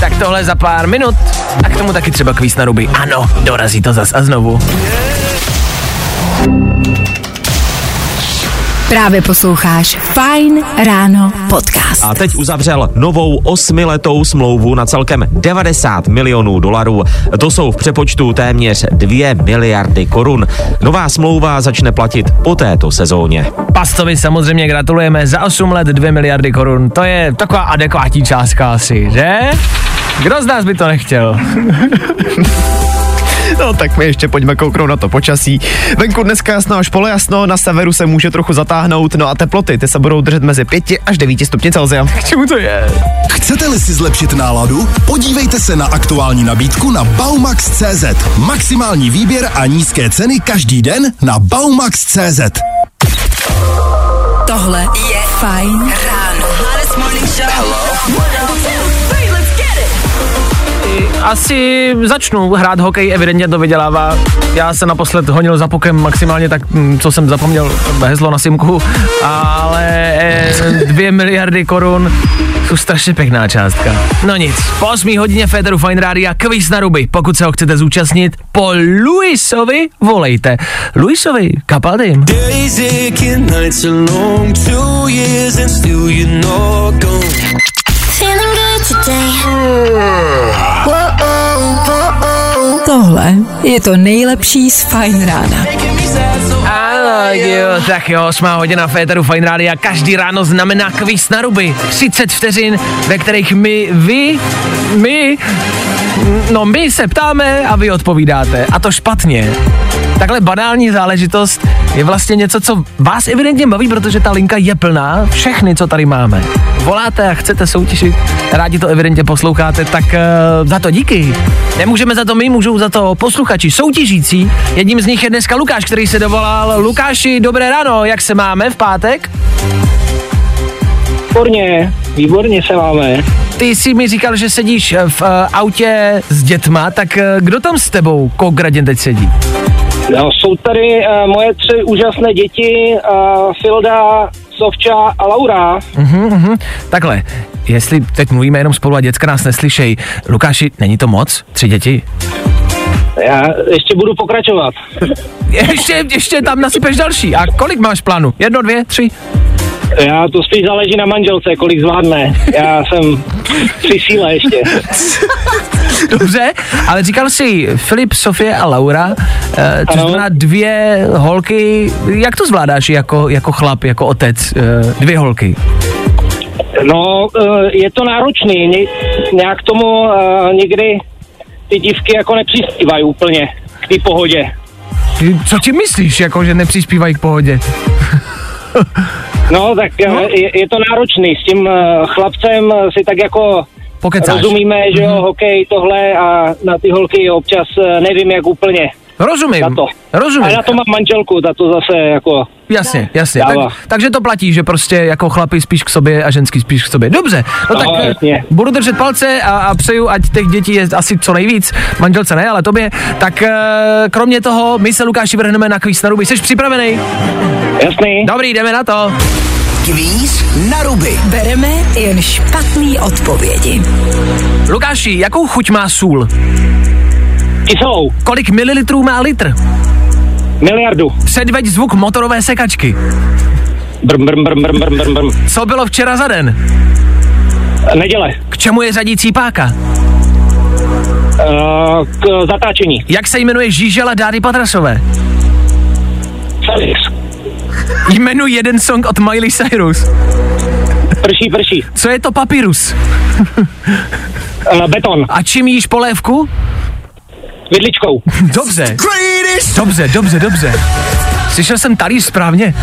S4: Tak tohle za pár minut a k tomu taky třeba kvíz na ruby. Ano, dorazí to zas a znovu.
S2: Právě posloucháš Fine Ráno podcast.
S8: A teď uzavřel novou osmiletou smlouvu na celkem 90 milionů dolarů. To jsou v přepočtu téměř 2 miliardy korun. Nová smlouva začne platit po této sezóně.
S4: Pastovi samozřejmě gratulujeme za 8 let 2 miliardy korun. To je taková adekvátní částka asi, že? Kdo z nás by to nechtěl?
S3: No tak my ještě pojďme kouknout na to počasí. Venku dneska jasno až polojasno, na severu se může trochu zatáhnout, no a teploty ty se budou držet mezi 5 až 9 stupně Celsia.
S4: K čemu to je?
S9: Chcete-li si zlepšit náladu? Podívejte se na aktuální nabídku na Baumax.cz. Maximální výběr a nízké ceny každý den na Baumax.cz.
S2: Tohle je Fine Ráno.
S4: Asi začnu hrát hokej, evidentně to vydělává. Já se naposled honil za pokem maximálně tak, hm, co jsem zapomněl, hezlo na simku, ale eh, dvě miliardy korun jsou strašně pěkná částka. No nic, po 8 hodině Federu Fine Rádia kvíz na ruby. Pokud se ho chcete zúčastnit, po Luisovi volejte. Luisovi, Capaldim.
S2: Tohle je to nejlepší z Fine Rána.
S4: Ano, jo, tak jo, 8 hodina Féteru Fine Rádia každý ráno znamená kvíz na ruby. 30 vteřin, ve kterých my, vy, my, no my se ptáme a vy odpovídáte. A to špatně. Takhle banální záležitost je vlastně něco, co vás evidentně baví, protože ta linka je plná, všechny, co tady máme. Voláte a chcete soutěžit, rádi to evidentně posloucháte, tak uh, za to díky. Nemůžeme za to my, můžou za to posluchači, soutěžící. Jedním z nich je dneska Lukáš, který se dovolal. Lukáši, dobré ráno, jak se máme v pátek?
S10: Výborně, výborně se máme.
S4: Ty jsi mi říkal, že sedíš v uh, autě s dětma, tak uh, kdo tam s tebou konkrétně teď sedí?
S10: No, jsou tady uh, moje tři úžasné děti, uh, Filda, Sovča a Laura.
S4: Mhm, mhm. Takhle, jestli teď mluvíme jenom spolu a děcka nás neslyšej, Lukáši, není to moc? Tři děti?
S10: Já ještě budu pokračovat.
S4: Ještě, ještě tam nasypeš další. A kolik máš plánu? Jedno, dvě, tři?
S10: Já to spíš záleží na manželce, kolik zvládne. Já jsem při síle ještě.
S4: Dobře, ale říkal si Filip, Sofie a Laura, eh, to
S10: Ano.
S4: znamená dvě holky, jak to zvládáš jako, jako chlap, jako otec, eh, dvě holky?
S10: No, eh, je to náročný. Ně- Nějak tomu někdy ty dívky jako nepřispívají úplně k té pohodě.
S4: Ty, Co ti myslíš, jako že nepřispívají k pohodě?
S10: No, tak no? Je, je to náročný. S tím eh, chlapcem eh, si tak jako
S4: Pokecáš.
S10: rozumíme, že jo, hokej, tohle a na ty holky občas eh, nevím, jak úplně.
S4: Rozumím,
S10: Na to.
S4: rozumím.
S10: A na to mám manželku, ta to zase jako...
S4: Jasně, jasně. Tak, takže to platí, že prostě jako chlapi spíš k sobě a ženský spíš k sobě. Dobře, no,
S10: No,
S4: tak
S10: jasně.
S4: budu držet palce a, a přeju, ať těch dětí je asi co nejvíc. Manželce ne, ale tobě. Tak eh, kromě toho, my se Lukáši vrhneme na kvíz na ruby. Jsi připravený?
S10: Jasný.
S4: Dobrý, jdeme na to.
S11: Kvíz na ruby.
S2: Bereme jen špatný odpovědi.
S4: Lukáši, jakou chuť má sůl?
S10: Kyselou.
S4: Kolik mililitrů má litr?
S10: Miliardu.
S4: Předveď zvuk motorové sekačky.
S10: Brm, brm, brm, brm, brm, brm, brm.
S4: Co bylo včera za den?
S10: Neděle.
S4: K čemu je řadící páka?
S10: Uh, k zatáčení.
S4: Jak se jmenuje žížela Dády Patrasové?
S10: Felix.
S4: Jmenuji jeden song od Miley Cyrus.
S10: Prší, prší.
S4: Co je to papyrus?
S10: Uh, beton.
S4: A čím jíš polévku?
S10: Vidličkou.
S4: Dobře. Dobře, dobře, dobře. Slyšel jsem talíř správně?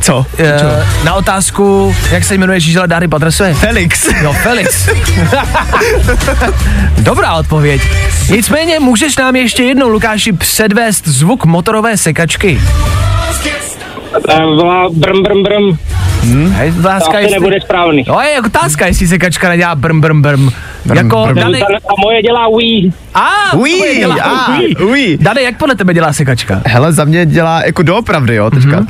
S3: Co?
S4: E, na otázku, jak se jmenuje žížela Dáry Patrasové?
S3: Felix.
S4: No, Felix. Dobrá odpověď. Nicméně můžeš nám ještě jednou, Lukáši, předvést zvuk motorové sekačky.
S10: Byla brm, brm, brm.
S4: Hmm? Hej,
S10: To
S4: otázka, jestli...
S10: nebude správný.
S4: No je otázka, jestli sekačka nedělá brm, brm, brm. jako,
S3: brm.
S4: Dane,
S10: a moje dělá Wii.
S4: a,
S3: Ui,
S4: tvoje dělá
S3: a,
S4: ui.
S3: ui.
S4: Dane, jak podle tebe dělá sekačka?
S3: Hele, za mě dělá jako doopravdy, jo, teďka.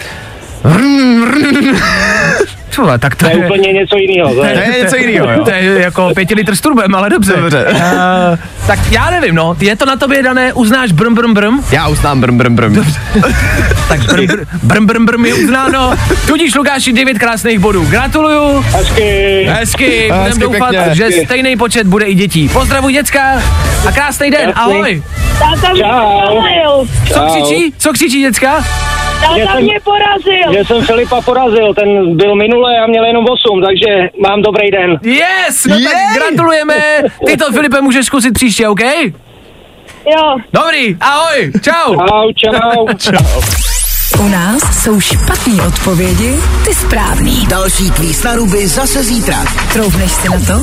S4: Co, tak to
S10: To je úplně něco jiného.
S3: To je něco jiného, jo.
S4: To je jako pěti litr s turbem, ale dobře.
S3: Dobře.
S4: Uh, tak já nevím, no, je to na tobě dané, uznáš brm, brm, brm?
S3: Já uznám brm, brm, brm.
S4: Tak brm, brm, brm, brm, brm je uznáno. Tudíž Lukáši devět krásných bodů. Gratuluju.
S10: Hezky.
S4: Hezky, budem
S3: Hezky
S4: doufat,
S3: pěkně.
S4: že stejný počet bude i dětí. Pozdravuj děcka a krásný den, ahoj.
S10: Čau.
S4: Co křičí? Co křičí děcka?
S12: Táta
S10: jsem-
S12: mě porazil.
S10: Že jsem Filipa porazil, ten byl minule a měl jenom 8, takže mám dobrý den.
S4: Yes, no tak
S3: Jej.
S4: gratulujeme. Ty to, Filipe, můžeš zkusit příště, OK?
S12: Jo.
S4: Dobrý, ahoj, čau.
S10: Čau, čau.
S2: U nás jsou špatné odpovědi, ty správný.
S11: Další kvíz na ruby zase zítra.
S2: Troufneš si na to?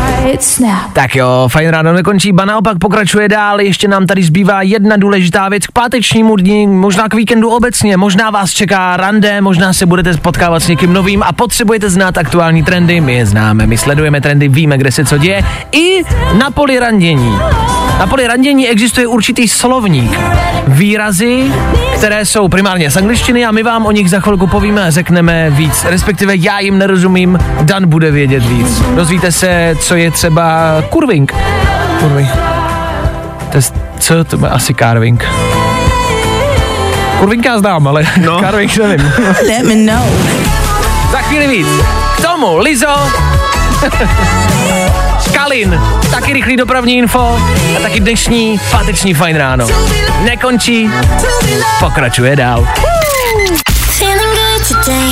S4: Tak jo, fajn ráno nekončí, ba naopak pokračuje dál, ještě nám tady zbývá jedna důležitá věc k pátečnímu dní, možná k víkendu obecně, možná vás čeká rande, možná se budete potkávat s někým novým a potřebujete znát aktuální trendy, my je známe, my sledujeme trendy, víme, kde se co děje, i na poli randění. Na poli randění existuje určitý slovník, výrazy, které jsou primárně z angličtiny a my vám o nich za chvilku povíme a řekneme víc, respektive já jim nerozumím, Dan bude vědět víc. Dozvíte se, co je třeba kurving. Kurving. To je, co to je asi carving. Kurving já znám, ale no. carving nevím.
S11: Let me know.
S4: Za chvíli víc. K tomu Lizo, Kalin, taky rychlý dopravní info a taky dnešní páteční fajn ráno. Nekončí, pokračuje dál.
S1: Today.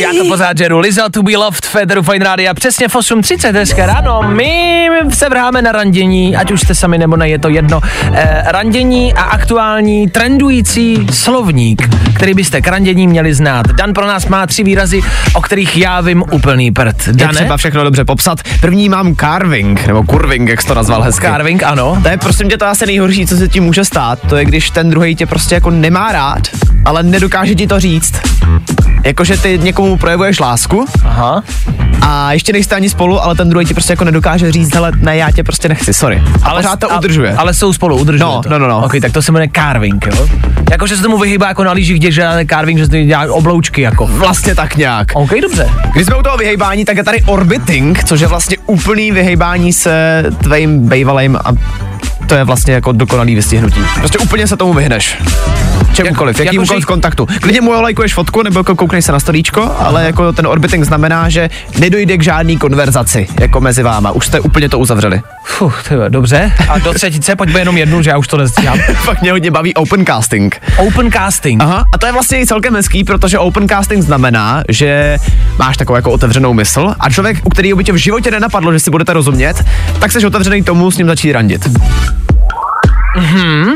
S4: Já to pořád žeru. Liza to be loved, Federu Fine Rádia. Přesně v 8.30 dneska ráno. My se vrháme na randění, ať už jste sami nebo ne, je to jedno. Eh, randění a aktuální trendující slovník, který byste k randění měli znát. Dan pro nás má tři výrazy, o kterých já vím úplný prd.
S3: Je
S4: Dane?
S3: třeba všechno dobře popsat. První mám carving, nebo kurving, jak jsi to nazval hezky.
S4: Carving, ano.
S3: To je prostě tě to asi nejhorší, co se ti může stát. To je, když ten druhý tě prostě jako nemá rád, ale nedokáže ti to říct. Jakože ty někomu projevuješ lásku
S4: Aha.
S3: a ještě nejste ani spolu, ale ten druhý ti prostě jako nedokáže říct, hele, ne, já tě prostě nechci, sorry. Ale pořád to
S4: a-
S3: udržuje.
S4: Ale jsou spolu, udržuje
S3: No,
S4: to.
S3: no, no, no.
S4: Ok, tak to se jmenuje carving, jo? Jako, že se tomu vyhýbá jako na lyžích, kde žádný carving, že se dělá obloučky, jako.
S3: Vlastně tak nějak.
S4: OK, dobře.
S3: Když jsme u toho vyhejbání, tak je tady orbiting, což je vlastně úplný vyhejbání se tvým bejvalým a to je vlastně jako dokonalý vystihnutí. Prostě úplně se tomu vyhneš. Čemukoliv,
S4: Jak-
S3: jakýmkoliv
S4: jakože-
S3: kontaktu. Klidně mu lajkuješ fotku nebo jako kouknej se na storíčko, ale jako ten orbiting znamená, že nedojde k žádný konverzaci jako mezi váma. Už jste úplně to uzavřeli.
S4: Fuh, tyhle, dobře. A do třetice pojďme jenom jednu, že já už to nestíhám.
S3: Fakt mě hodně baví open casting.
S4: Open casting.
S3: Aha, a to je vlastně i celkem hezký, protože open casting znamená, že máš takovou jako otevřenou mysl a člověk, u kterého by tě v životě nenapadlo, že si budete rozumět, tak jsi otevřený tomu s ním začít randit.
S4: Mhm.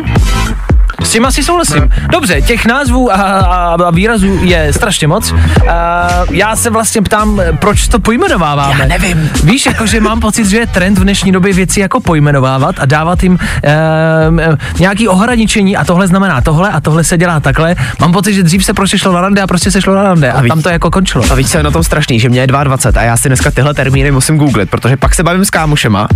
S4: S tím asi souhlasím. Dobře, těch názvů a, a, a výrazů je strašně moc. A já se vlastně ptám, proč to pojmenováváme.
S3: Já nevím.
S4: Víš, jakože mám pocit, že je trend v dnešní době věci jako pojmenovávat a dávat jim um, nějaký ohraničení a tohle znamená tohle a tohle se dělá takhle. Mám pocit, že dřív se prostě šlo na rande a prostě se šlo na rande a,
S3: víš-
S4: tam to jako končilo.
S3: A víš, co je na tom strašný, že mě je 22 a já si dneska tyhle termíny musím googlit, protože pak se bavím s kámošema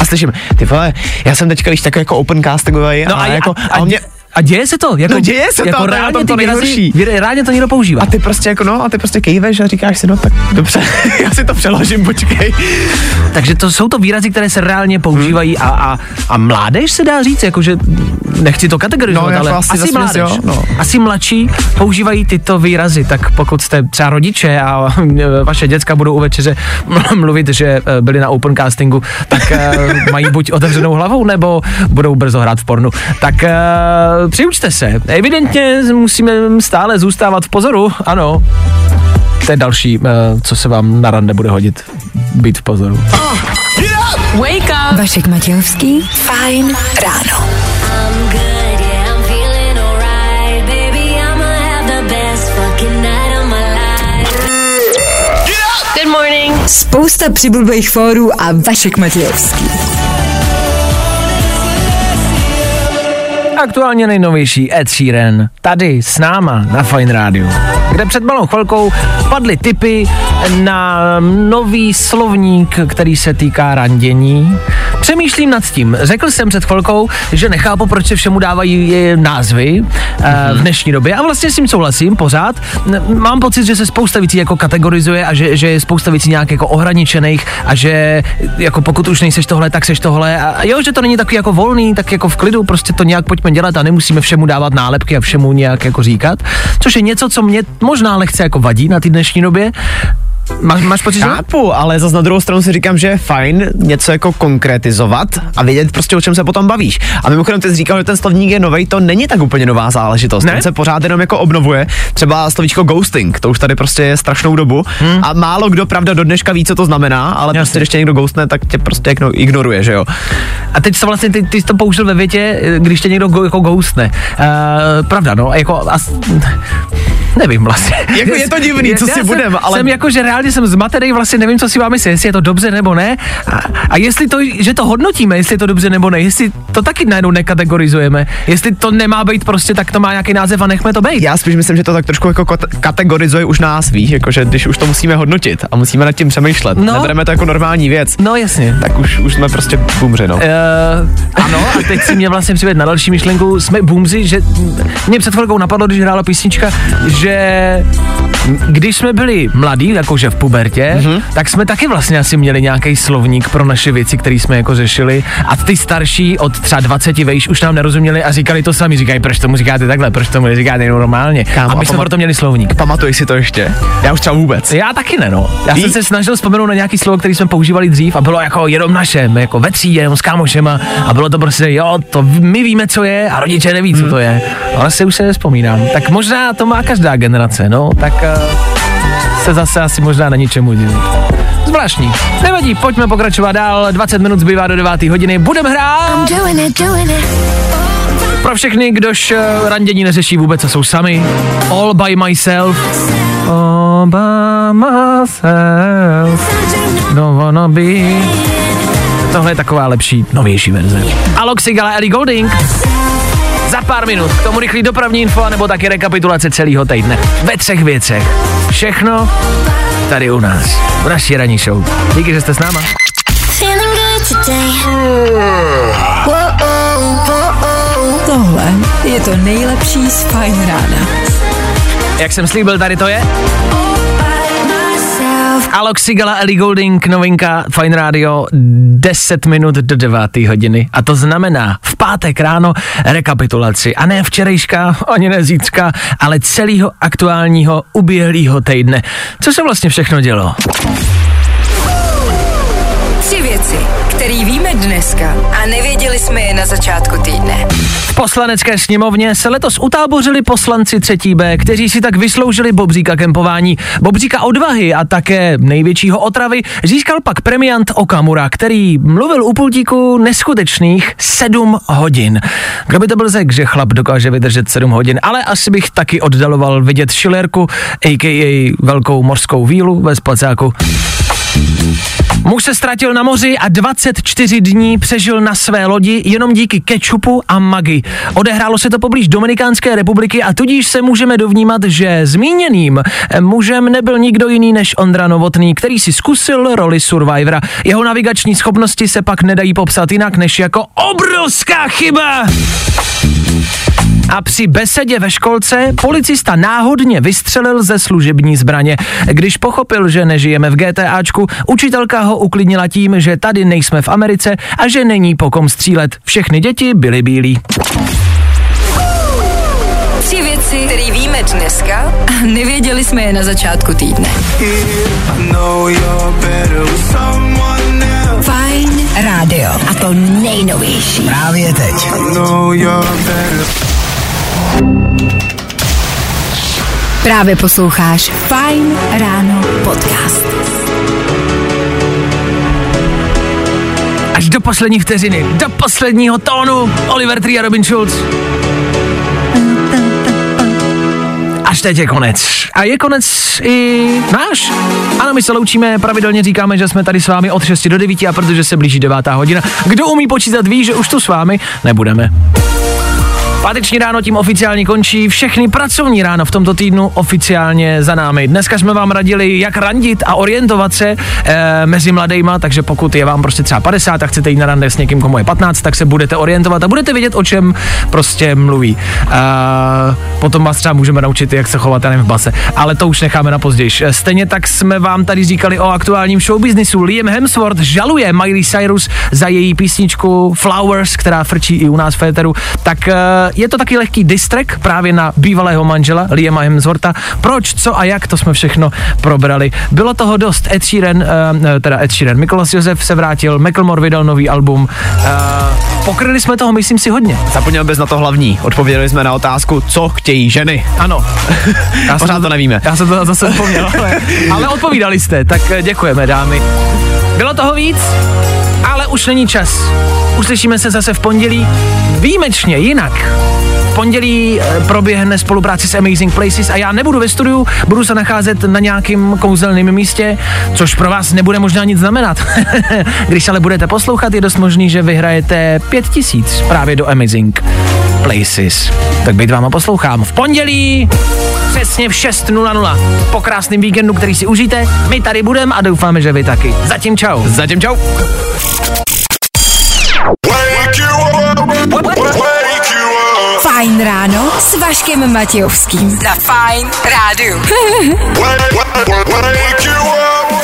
S3: a slyším, ty vole, já jsem teďka víš, takový jako open castingový
S4: No
S3: a,
S4: a,
S3: jako,
S4: a, a,
S3: mě,
S4: a děje se to? Jako,
S3: No děje se to,
S4: jako
S3: to
S4: reálně
S3: to
S4: výrazy-
S3: nejhorší.
S4: Reálně to někdo používá.
S3: a ty prostě jako no, a ty prostě kejveš a říkáš si, no tak dobře, já si to přeložím, počkej.
S4: Takže to jsou to výrazy, které se reálně používají a, a, a mládež se dá říct, jakože nechci to kategorizovat,
S3: No,
S4: ale
S3: asi
S4: asi, mládež,
S3: jo, no.
S4: asi mladší používají tyto výrazy, tak pokud jste třeba rodiče a vaše děcka budou u večeře mluvit, že eh, byli na open castingu, tak eh, mají buď otevřenou hlavou, nebo budou brzo hrát v pornu. Tak eh, přiučte se. Evidentně musíme stále zůstávat v pozoru, ano. To je další, eh, co se vám na rande bude hodit. Být v pozoru.
S2: Wake up! Vašek Matějovský, fajn ráno.
S1: Good morning.
S2: Spousta přibulbých fórů a Vašek Matějovský.
S4: Aktuálně nejnovější Ed Sheeran, tady s náma na Fine Radio, kde před malou chvilkou padly tipy na nový slovník, který se týká randění. Přemýšlím nad tím. Řekl jsem před chvilkou, že nechápu, proč se všemu dávají eh, názvy mm-hmm. v dnešní době a vlastně s tím souhlasím pořád. Mám pocit, že se spousta věcí jako kategorizuje a že, že je spousta věcí nějak jako ohraničených a že jako pokud už nejseš tohle, tak seš tohle a jo, že to není takový jako volný, tak jako v klidu, prostě to nějak pojďme dělat a nemusíme všemu dávat nálepky a všemu nějak jako říkat, což je něco, co mě možná lehce jako vadí na té dnešní době. Máš, máš pocit, že?
S3: Chápu, ale zase na druhou stranu si říkám, že je fajn něco jako konkretizovat a vědět prostě, o čem se potom bavíš. A mimochodem, ty jsi říkal, že ten slovník je nový, to není tak úplně nová záležitost.
S4: Ne?
S3: Ten se pořád jenom jako obnovuje. Třeba slovíčko ghosting, to už tady prostě je strašnou dobu. Hmm. A málo kdo, pravda, do dneška ví, co to znamená, ale
S4: Jasně.
S3: prostě, když tě někdo ghostne, tak tě prostě jako ignoruje, že jo.
S4: A teď to vlastně, ty, ty jsi to použil ve větě, když tě někdo go, jako ghostne. Uh, pravda, no, jako as, nevím vlastně.
S3: Jako je to divný, co
S4: Já
S3: si
S4: jsem-
S3: budem, ale-
S4: Jsem jako, že reálně jsem zmatený, vlastně nevím, co si mám myslet, jestli je to dobře nebo ne. A, a jestli to, že to hodnotíme, jestli je to dobře nebo ne, jestli to taky najednou nekategorizujeme. Jestli to nemá být prostě, tak to má nějaký název a nechme to být.
S3: Já spíš myslím, že to tak trošku jako kategorizuje už nás, víš, jakože když už to musíme hodnotit a musíme nad tím přemýšlet,
S4: No.
S3: nebereme to jako normální věc,
S4: No jasně.
S3: tak už, už jsme prostě bumři, no.
S4: Uh, ano, a teď si mě vlastně přived na další myšlenku. Jsme boomzy, že mě před chvilkou napadlo, když hrála písnička, že když jsme byli mladí, jakože v pubertě, mm-hmm. tak jsme taky vlastně asi měli nějaký slovník pro naše věci, které jsme jako řešili. A ty starší od třeba 20 vejš už nám nerozuměli a říkali to sami. Říkají, proč tomu říkáte takhle, proč tomu neříkáte normálně.
S3: Kámo,
S4: a
S3: a
S4: my jsme
S3: pamat-
S4: proto měli slovník.
S3: Pamatuješ si to ještě? Já už třeba vůbec.
S4: Já taky ne, no. Já
S3: Víš?
S4: jsem se snažil vzpomenout na nějaký slovo, který jsme používali dřív a bylo jako jenom naše, jako ve třídě, jenom s kámošema a bylo to prostě, jo, to my víme, co je a rodiče neví, co to je. Ale si už se nespomínám. Tak možná to má každá generace, no, tak se zase asi možná na ničemu divit. Zvláštní. Nevadí, pojďme pokračovat dál. 20 minut zbývá do 9 hodiny. Budeme hrát!
S1: Doing it, doing it.
S4: Pro všechny, kdož uh, randění neřeší vůbec a jsou sami. All by myself. All by myself. Don't wanna be. Tohle je taková lepší, novější verze. Alok Sigala, Ellie Golding. Za pár minut k tomu rychlý dopravní info, nebo taky rekapitulace celého týdne. Ve třech věcech. Všechno tady u nás. V naší ranní show. Díky, že jste s náma.
S2: Tohle je to nejlepší z Fajn rána.
S4: Jak jsem slíbil, tady to je. Alok Sigala, Ellie Goulding, novinka Fine Radio, 10 minut do 9 hodiny. A to znamená v pátek ráno rekapitulaci. A ne včerejška, ani ne zítřka, ale celého aktuálního uběhlého týdne. Co se vlastně všechno dělo?
S2: Věci, které víme dneska a nevěděli jsme je na začátku týdne.
S4: V poslanecké sněmovně se letos utábořili poslanci třetí B, kteří si tak vysloužili Bobříka kempování. Bobříka odvahy a také největšího otravy získal pak premiant Okamura, který mluvil u pultíku neskutečných sedm hodin. Kdo by to byl řek, že chlap dokáže vydržet sedm hodin, ale asi bych taky oddaloval vidět šilerku, a.k.a. velkou mořskou vílu ve spacáku. Muž se ztratil na moři a 24 dní přežil na své lodi jenom díky kečupu a magi. Odehrálo se to poblíž Dominikánské republiky a tudíž se můžeme dovnímat, že zmíněným mužem nebyl nikdo jiný než Ondra Novotný, který si zkusil roli Survivora. Jeho navigační schopnosti se pak nedají popsat jinak než jako obrovská chyba. A při besedě ve školce policista náhodně vystřelil ze služební zbraně. Když pochopil, že nežijeme v GTAčku, učitelka ho uklidnila tím, že tady nejsme v Americe a že není po kom střílet. Všechny děti byly bílí.
S2: Tři věci, které víme dneska a nevěděli jsme je na začátku týdne. Fajn rádio. A to nejnovější.
S11: Právě teď.
S2: Právě posloucháš Fajn ráno podcast.
S4: Až do poslední vteřiny, do posledního tónu Oliver Tree a Robin Schulz. Až teď je konec. A je konec i náš. Ano, my se loučíme, pravidelně říkáme, že jsme tady s vámi od 6 do 9 a protože se blíží 9. hodina, kdo umí počítat ví, že už tu s vámi nebudeme. Páteční ráno tím oficiálně končí, všechny pracovní ráno v tomto týdnu oficiálně za námi. Dneska jsme vám radili, jak randit a orientovat se e, mezi mladejma, takže pokud je vám prostě třeba 50 a chcete jít na rande s někým, komu je 15, tak se budete orientovat a budete vědět, o čem prostě mluví. E, potom vás třeba můžeme naučit, jak se chovat, nevím, v base, ale to už necháme na později. Stejně tak jsme vám tady říkali o aktuálním showbiznisu. Liam Hemsworth žaluje Miley Cyrus za její písničku Flowers, která frčí i u nás v Féteru. Tak e, je to taky lehký distrek právě na bývalého manžela Liama Hemswortha. Proč, co a jak, to jsme všechno probrali. Bylo toho dost. Ed Sheeran, uh, teda Ed Sheeran, Mikolas Josef se vrátil, Macklemore vydal nový album. Uh, pokryli jsme toho, myslím si, hodně.
S3: Zapomněl bys na to hlavní. Odpověděli jsme na otázku, co chtějí ženy.
S4: Ano.
S3: Já Pořád to nevíme.
S4: Já jsem to zase zapomněl, ale, ale odpovídali jste, tak děkujeme, dámy. Bylo toho víc, ale už není čas. Uslyšíme se zase v pondělí. Výjimečně jinak. V pondělí eh, proběhne spolupráci s Amazing Places a já nebudu ve studiu, budu se nacházet na nějakém kouzelném místě, což pro vás nebude možná nic znamenat. Když ale budete poslouchat, je dost možný, že vyhrajete pět tisíc právě do Amazing Places. Tak být vám a poslouchám. V pondělí přesně v 6.00. Po krásném víkendu, který si užijte, my tady budeme a doufáme, že vy taky. Zatím čau.
S3: Zatím čau.
S2: S Vaškem Matějovským. Na Fajn rádu.
S6: Wake you up.